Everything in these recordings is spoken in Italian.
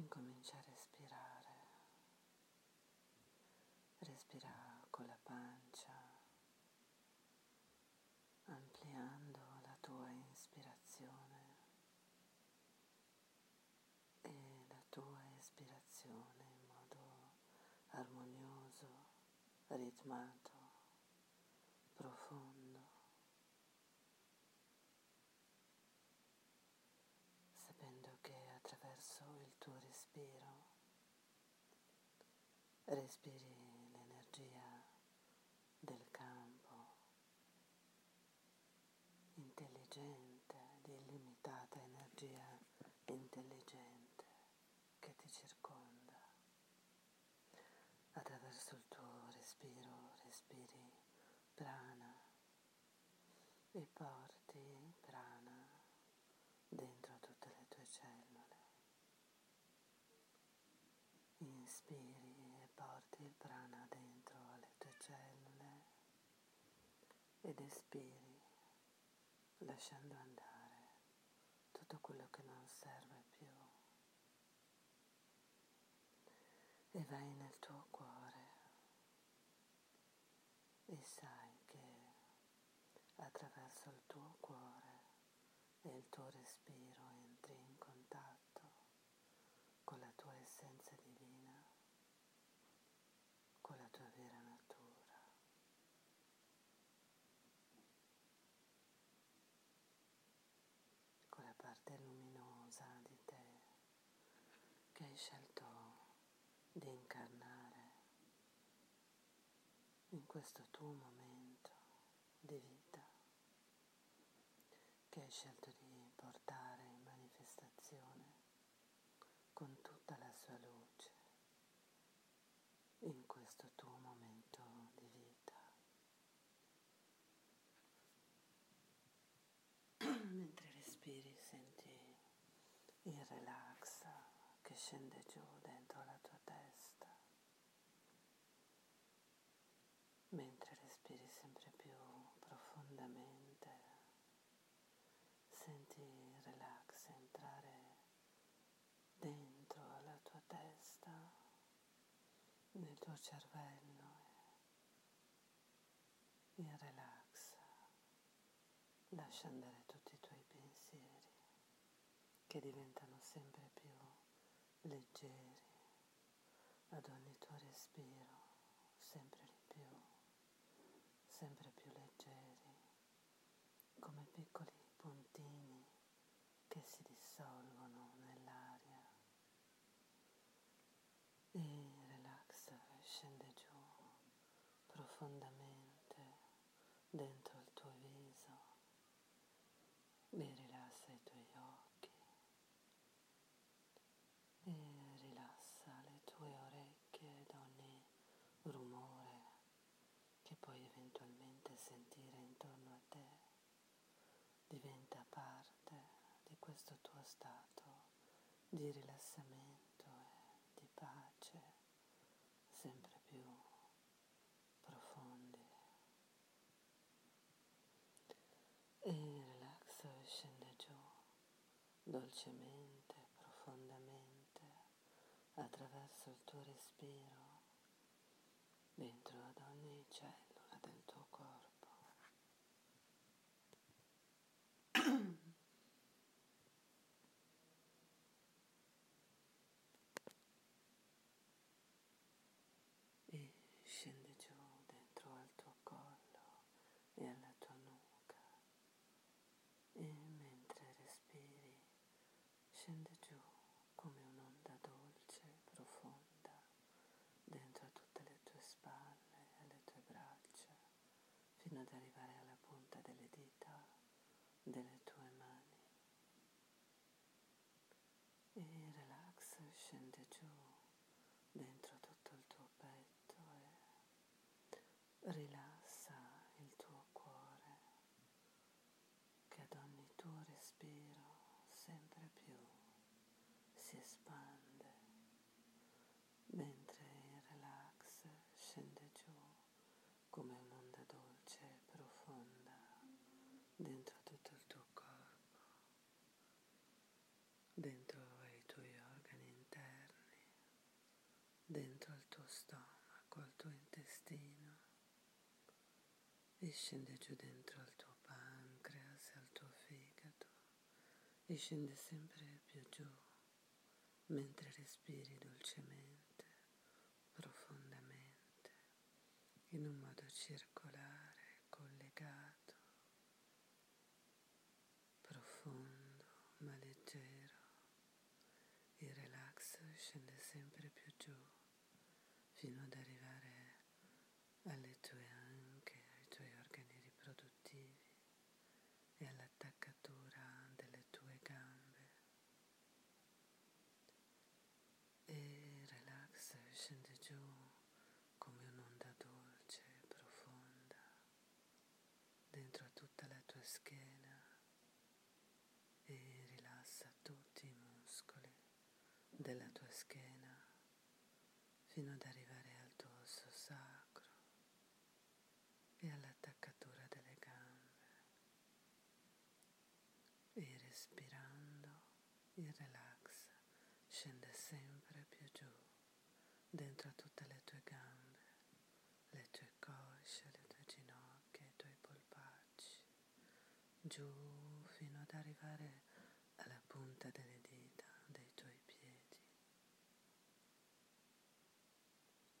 Incomincia a respirare. Respira con la pancia, ampliando la tua ispirazione e la tua espirazione in modo armonioso, ritmato, profondo, sapendo che attraverso il tuo respiro respiri l'energia del campo intelligente, di illimitata energia intelligente che ti circonda. Attraverso il tuo respiro respiri prana e porti prana dentro tutte le tue cellule. Inspiri e porti il prana dentro alle tue cellule ed espiri lasciando andare tutto quello che non serve più. E vai nel tuo cuore e sai che attraverso il tuo cuore e il tuo respiro entri in contatto con la tua essenza divina, con la tua vera natura. con la parte luminosa di te che hai scelto di incarnare in questo tuo momento di vita, che hai scelto di portare in manifestazione con tutta la sua luce in questo tuo momento di vita. Mentre respiri senti il relax che scende giù dentro la tua testa. Mentre respiri sempre più profondamente, senti il relax entrare dentro la tua testa, nel tuo cervello. Il relax lascia andare tutti i tuoi pensieri che diventano sempre più leggeri ad ogni tuo respiro, sempre di più, sempre più leggeri, come piccoli puntini che si dissolvono nell'aria. E relax scende giù profondamente dentro il tuo viso e rilassa i tuoi occhi e rilassa le tue orecchie da ogni rumore che puoi eventualmente sentire intorno a te. Diventa parte di questo tuo stato di rilassamento e di pace sempre più profondi. E il relax scende giù dolcemente, profondamente, attraverso il tuo respiro, dentro ad ogni cellula del tuo corpo. fino ad arrivare alla punta delle dita delle tue mani. E relax scende giù dentro tutto il tuo petto e rilassa il tuo cuore che ad ogni tuo respiro sempre più si espande mentre il relax scende giù come un'onda dolce e profonda dentro tutto il tuo corpo, dentro i tuoi organi interni, dentro il tuo stomaco, il tuo intestino scende giù dentro il tuo pancreas, al tuo fegato e scende sempre più giù mentre respiri dolcemente, profondamente, in un modo circolare, collegato, profondo ma leggero. Il relax scende sempre più giù fino ad arrivare alle tue anche, ai tuoi organi riproduttivi e all'attaccatura delle tue gambe. E il relax scende giù come un'onda dolce e profonda dentro a tutta la tua schiena e rilassa tutti i muscoli della tua schiena fino ad arrivare al tuo sacro e all'attaccatura delle gambe. E respirando il relax scende sempre più giù dentro tutte le tue gambe, le tue cosce, le tue ginocchia, i tuoi polpacci, giù fino ad arrivare alla punta delle dita dei tuoi piedi.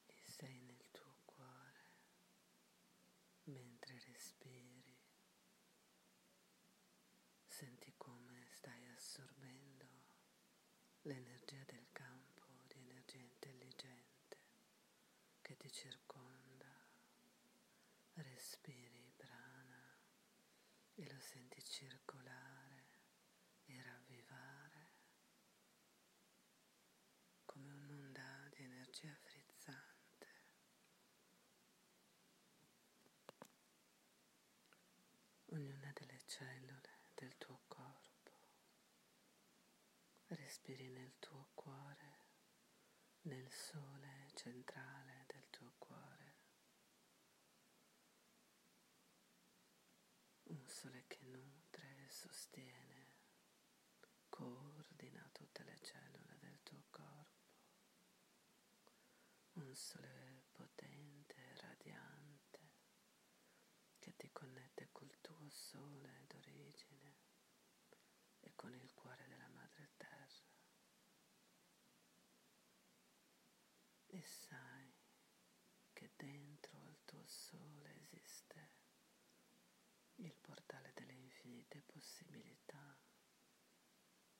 E sei nel tuo cuore mentre respiri. Senti come stai assorbendo l'energia del campo di energia intelligente che ti circonda. Respiri prana e lo senti circolare e ravvivare come un'onda di energia frizzante. Ognuna delle cellule del tuo corpo. Respiri nel tuo cuore, nel sole centrale del tuo cuore. Un sole che nutre e sostiene, coordina tutte le cellule del tuo corpo. Un sole potente, radiante, che ti connette col tuo sole d'origine e con il cuore della madre terra. E sai che dentro al tuo sole esiste il portale delle infinite possibilità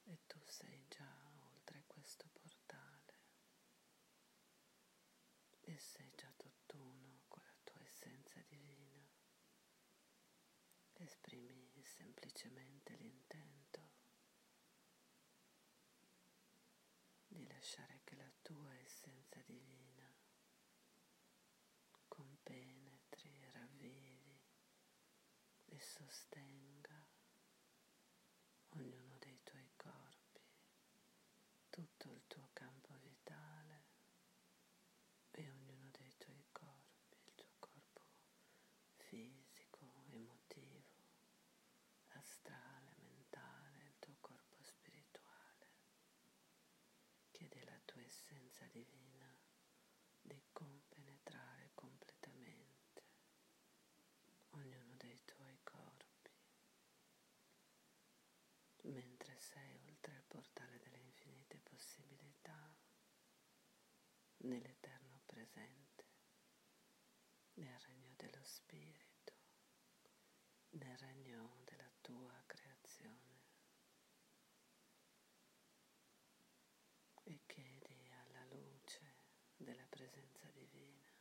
e tu sei già oltre questo portale e sei già tutt'uno con la tua essenza divina. Esprimi semplicemente l'intento di lasciare che la tua essenza divina compenetri, ravvivi e sostenga ognuno dei tuoi corpi, tutto il tuo campo vitale e ognuno dei tuoi corpi, il tuo corpo fisico, emotivo, astrale, mentale, il tuo corpo spirituale. Chiedi alla tua essenza divina di compenetrare completamente ognuno dei tuoi corpi, mentre sei oltre il portale delle infinite possibilità, nell'eterno presente, nel regno dello spirito, nel regno della tua creazione. E chiedi alla luce della presenza divina,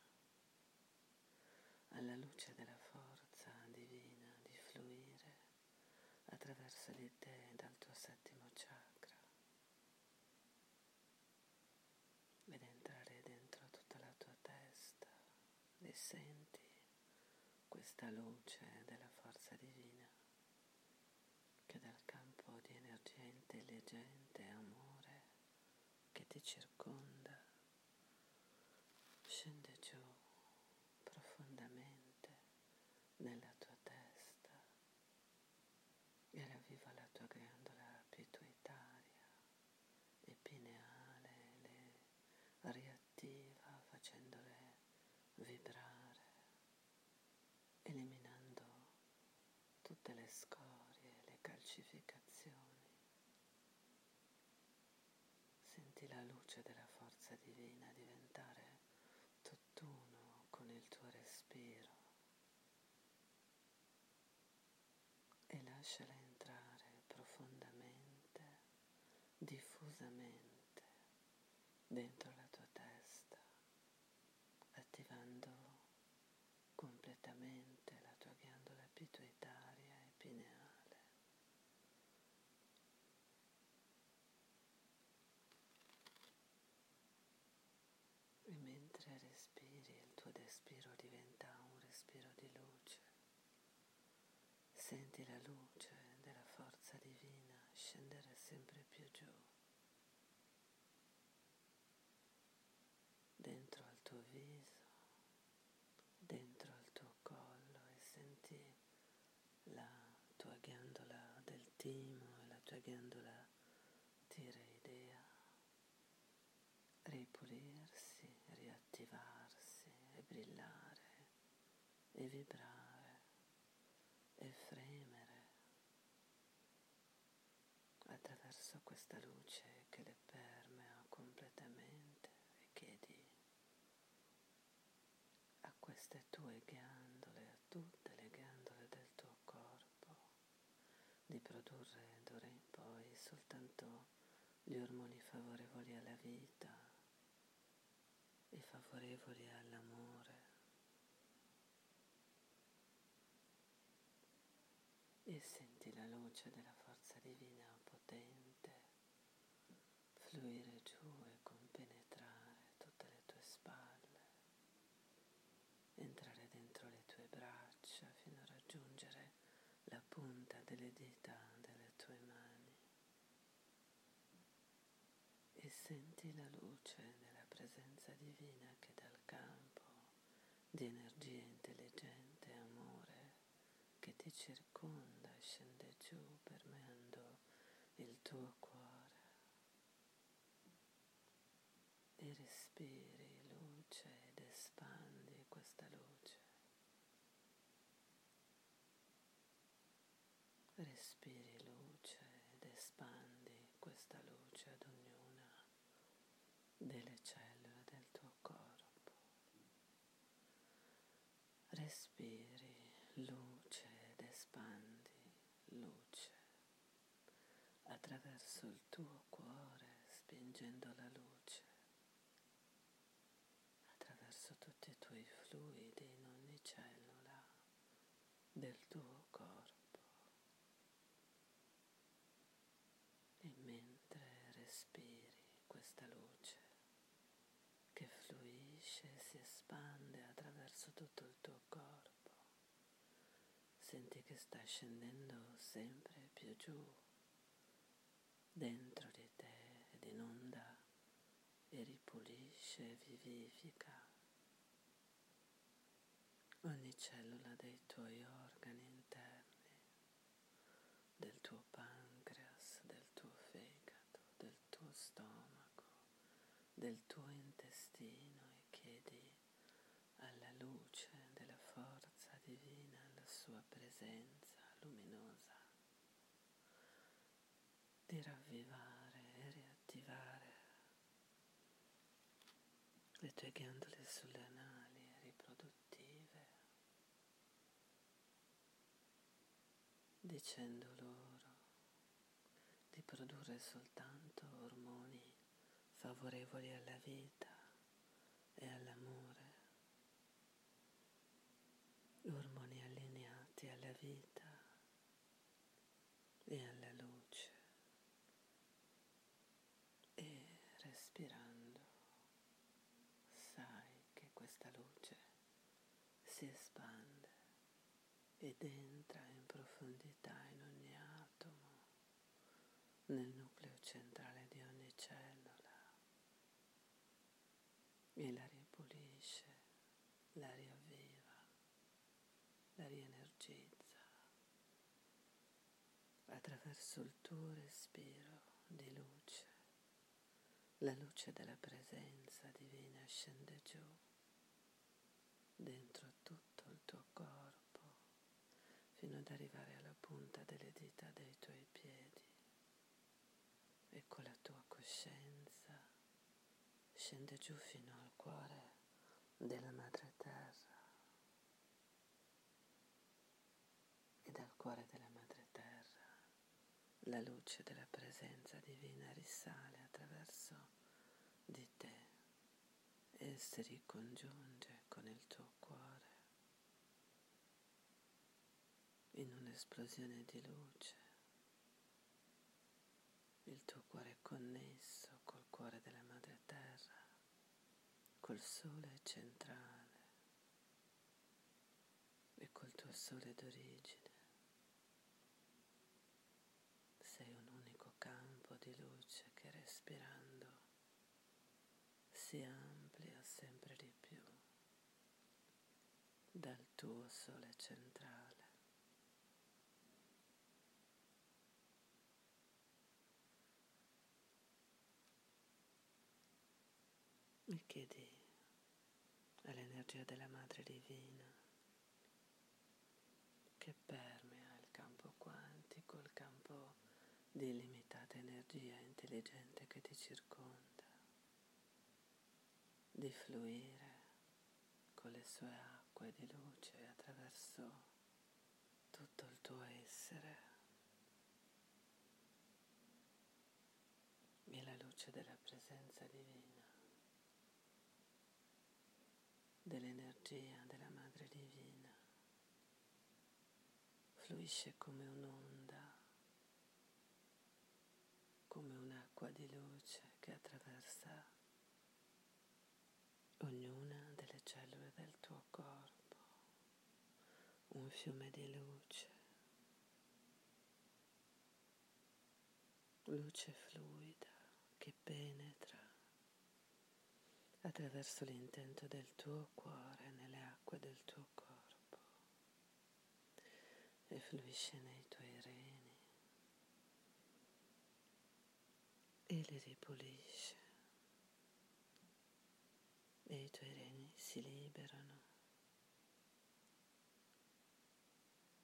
alla luce della forza fluire attraverso di te dal tuo settimo chakra ed entrare dentro tutta la tua testa e senti questa luce della forza divina che dal campo di energia intelligente e amore che ti circonda scende giù profondamente nella tua testa e ravviva la tua ghiandola pituitaria e pineale, le riattiva facendole vibrare, eliminando tutte le scorie, le calcificazioni. Senti la luce della forza divina diventare tutt'uno con il tuo respiro e lasciala entrare profondamente, diffusamente dentro la tua testa, attivando completamente la tua ghiandola pituitaria e pineale. E mentre respiri il tuo respiro diventa un respiro di luce. Senti la luce della forza divina scendere sempre più giù, dentro al tuo viso, dentro al tuo collo e senti la tua ghiandola del timo e la tua ghiandola tireidea ripulirsi, riattivarsi e brillare e vibrare e fremere attraverso questa luce che le permea completamente e chiedi a queste tue ghiandole, a tutte le ghiandole del tuo corpo, di produrre d'ora in poi soltanto gli ormoni favorevoli alla vita e favorevoli all'amore. E senti la luce della forza divina potente fluire giù e compenetrare tutte le tue spalle, entrare dentro le tue braccia fino a raggiungere la punta delle dita delle tue mani. E senti la luce della presenza divina che dal campo di energia intelligente e amore che ti circonda scende giù permeando il tuo cuore respiri luce ed espandi questa luce. Respiri luce ed espandi questa luce ad ognuna delle cellule del tuo corpo. Respiri luce ed espandi luce attraverso il tuo cuore, spingendo la luce attraverso tutti i tuoi fluidi in ogni cellula del tuo corpo. E mentre respiri questa luce che fluisce e si espande attraverso tutto il tuo corpo, senti che sta scendendo sempre più giù dentro di te ed inonda e ripulisce e vivifica ogni cellula dei tuoi organi interni, del tuo pancreas, del tuo fegato, del tuo stomaco, del tuo intestino e chiedi alla luce della forza divina, alla sua presenza luminosa, di ravvivare e riattivare le tue ghiandole sull'anali riproduttive, dicendo loro di produrre soltanto ormoni favorevoli alla vita e all'amore, ormoni allineati alla vita e alla luce. E respirando sai che questa luce si espande ed entra nel nucleo centrale di ogni cellula e la ripulisce, la riavviva, la rienergizza attraverso il tuo respiro di luce. La luce della presenza divina scende giù dentro tutto il tuo corpo fino ad arrivare alla punta delle dita dei tuoi piedi e con la tua coscienza scende giù fino al cuore della madre terra e dal cuore della madre terra la luce della presenza divina risale attraverso di te e si ricongiunge con il tuo cuore in un'esplosione di luce. Il tuo cuore è connesso col cuore della madre terra, col sole centrale e col tuo sole d'origine. Sei un unico campo di luce che respirando si amplia sempre di più dal tuo sole centrale. E chiedi all'energia della Madre Divina che permea il campo quantico, il campo di illimitata energia intelligente che ti circonda, di fluire con le sue acque di luce attraverso tutto il tuo essere. E la luce della presenza divina, dell'energia della Madre Divina. Fluisce come un'onda, come un'acqua di luce che attraversa ognuna delle cellule del tuo corpo, un fiume di luce, luce fluida che penetra attraverso l'intento del tuo cuore nelle acque del tuo corpo e fluisce nei tuoi reni e li ripulisce. E i tuoi reni si liberano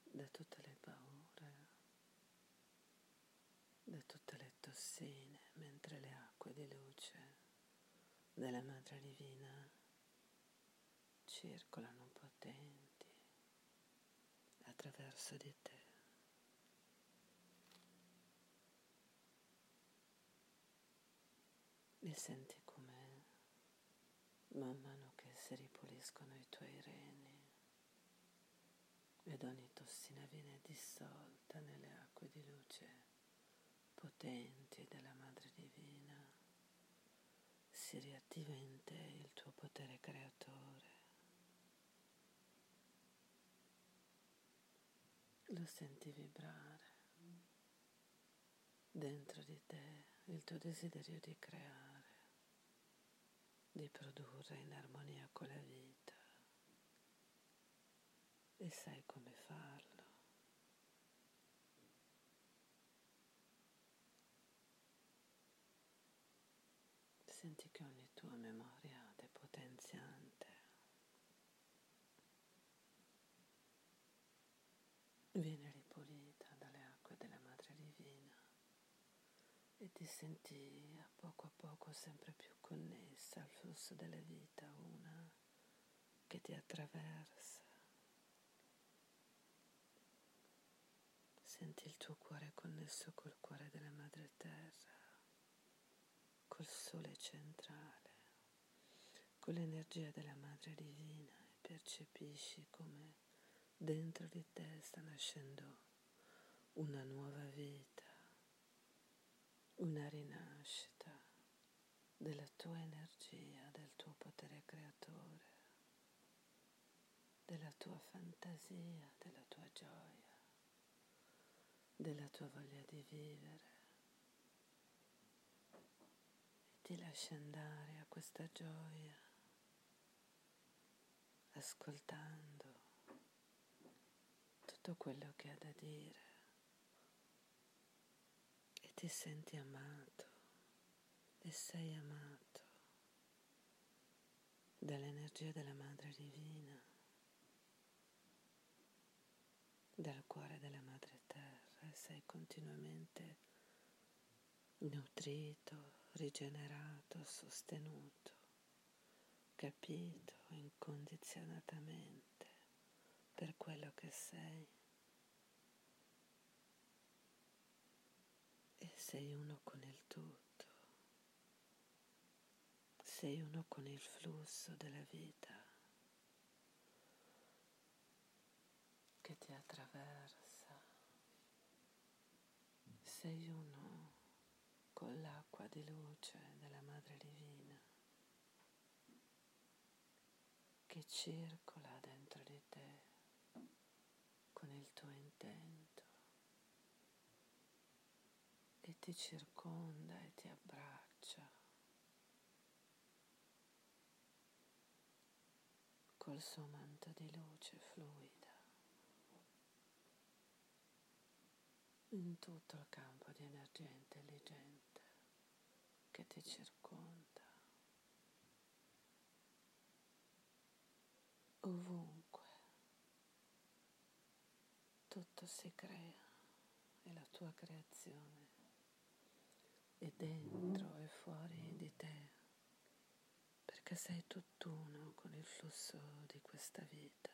da tutte le paure, da tutte le tossine, mentre le acque di luce della Madre Divina circolano potenti attraverso di te. E senti come man mano che si ripuliscono i tuoi reni ed ogni tossina viene dissolta nelle acque di luce potenti della Madre si riattiva in te il tuo potere creatore lo senti vibrare dentro di te il tuo desiderio di creare, di produrre in armonia con la vita e sai come farlo. Senti che ogni tua memoria depotenziante viene ripulita dalle acque della Madre Divina e ti senti a poco a poco sempre più connessa al flusso della vita, una che ti attraversa. Senti il tuo cuore connesso col cuore della Madre Terra, col sole centrale, con l'energia della Madre Divina e percepisci come dentro di te sta nascendo una nuova vita, una rinascita della tua energia, del tuo potere creatore. della tua fantasia, della tua gioia, della tua voglia di vivere. E ti lasci andare a questa gioia, ascoltando tutto quello che ha da dire e ti senti amato e sei amato dall'energia della Madre Divina, dal cuore della Madre Terra e sei continuamente nutrito, rigenerato, sostenuto, capito incondizionatamente per quello che sei. E sei uno con il tutto sei uno con il flusso della vita che ti attraversa, sei uno con l'acqua di luce della Madre Divina che circola dentro di te con il tuo intento e ti circonda e ti abbraccia. col suo manto di luce fluida in tutto il campo di energia intelligente che ti circonda. Ovunque tutto si crea, è la tua creazione, è dentro e fuori di te perché sei tutt'uno con il flusso di questa vita.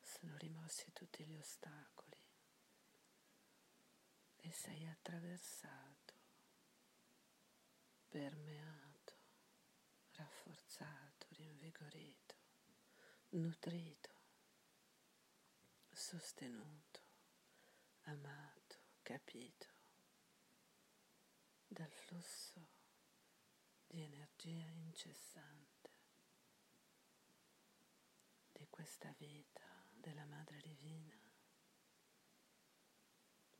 Sono rimossi tutti gli ostacoli e sei attraversato, permeato, rafforzato, rinvigorito, nutrito, sostenuto, amato, capito dal flusso di energia incessante di questa vita della Madre Divina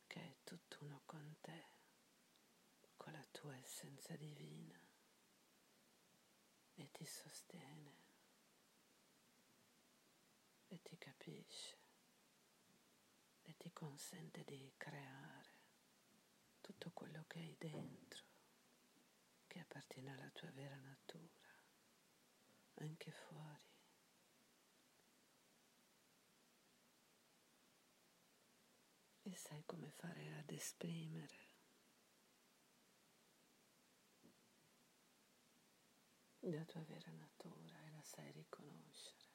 che è tutt'uno con te, con la tua essenza divina e ti sostiene e ti capisce e ti consente di creare tutto quello che hai dentro che appartiene alla tua vera natura, anche fuori. E sai come fare ad esprimere la tua vera natura e la sai riconoscere.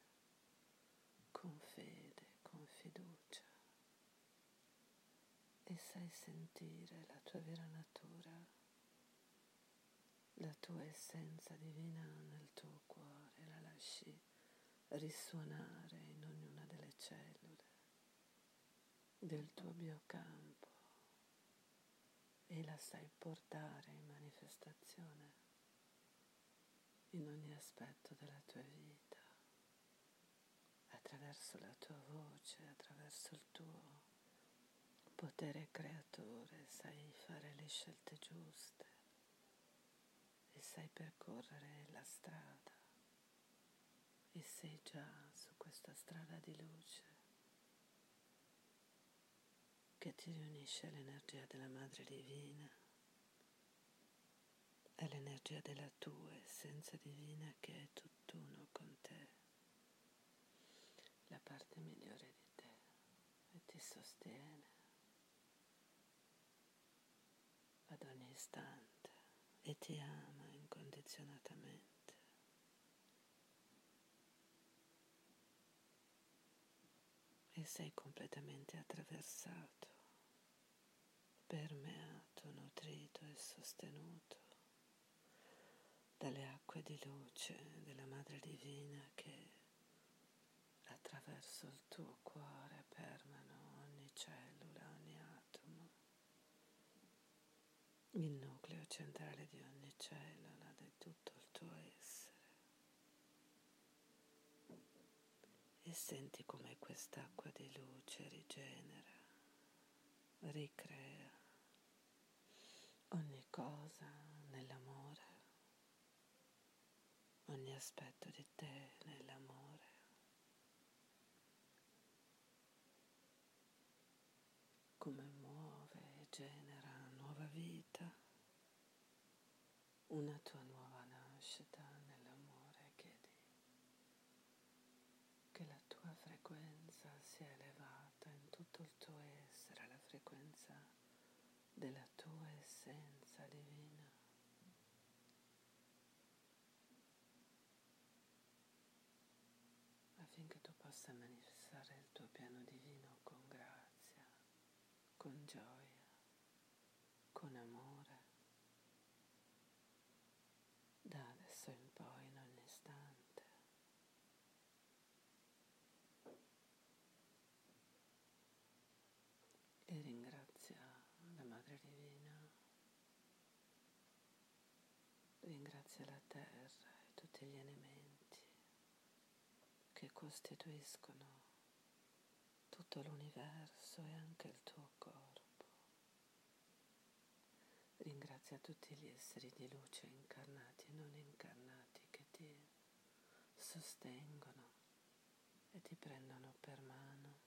Con fede, con fiducia. E sai sentire la tua vera natura. La tua essenza divina nel tuo cuore, la lasci risuonare in ognuna delle cellule del tuo biocampo e la sai portare in manifestazione in ogni aspetto della tua vita, attraverso la tua voce, attraverso il tuo potere creatore, sai fare le scelte giuste e sai percorrere la strada. E sei già su questa strada di luce che ti riunisce all'energia della Madre Divina, all'energia della tua essenza divina che è tutt'uno con te, la parte migliore di te e ti sostiene. Ad ogni istante. E ti ama incondizionatamente. E sei completamente attraversato, permeato, nutrito e sostenuto dalle acque di luce della Madre Divina che attraverso il tuo cuore permano ogni cellula, ogni atomo, il nucleo centrale di ogni cellula, di tutto il tuo essere. e senti come quest'acqua di luce rigenera, ricrea ogni cosa nell'amore, ogni aspetto di te nell'amore. Come muove e genera nuova vita, una tua nuova nascita nell'amore, chiedi che la tua frequenza sia elevata in tutto il tuo essere, la frequenza della tua essenza divina. Manifestare il tuo piano divino con grazia, con gioia, con amore, da adesso in poi in ogni istante. E ringrazia la Madre Divina, ringrazia la terra e tutti gli elementi che costituiscono tutto l'universo e anche il tuo corpo. Ringrazia tutti gli esseri di luce incarnati e non incarnati che ti sostengono e ti prendono per mano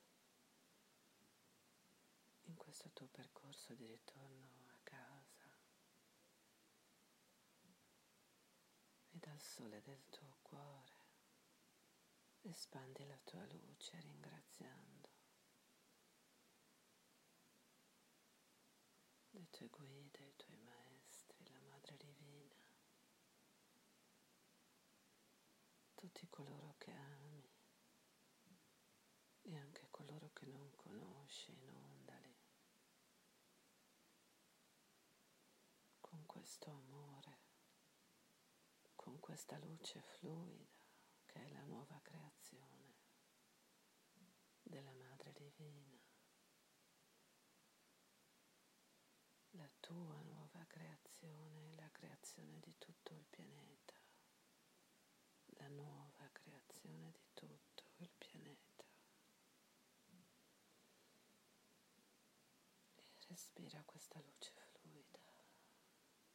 in questo tuo percorso di ritorno a casa e dal sole del tuo cuore espandi la tua luce ringraziando le tue guide, i tuoi maestri, la Madre Divina, tutti coloro che ami e anche coloro che non conosci, inondali con questo amore, con questa luce fluida che è la nuova creazione della Madre Divina, la tua nuova creazione, la creazione di tutto il pianeta, la nuova creazione di tutto il pianeta. E respira questa luce fluida,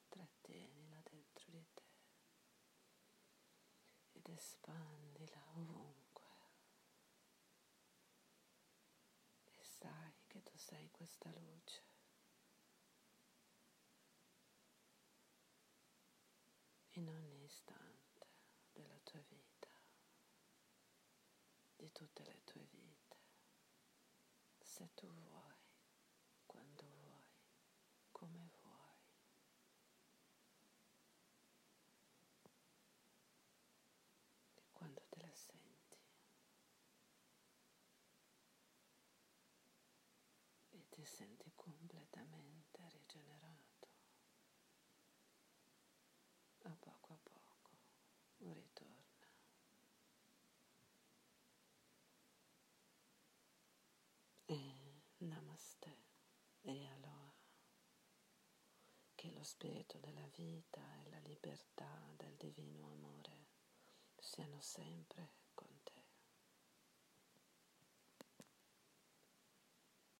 trattienila dentro di te ed espandila ovunque. E sai che tu sei questa luce. In ogni istante della tua vita, di tutte le tue vite, se tu vuoi, quando vuoi, come vuoi. E quando te la senti e ti senti completamente rigenerato, a poco a poco. E e aloha. Che lo spirito della vita e la libertà del divino amore siano sempre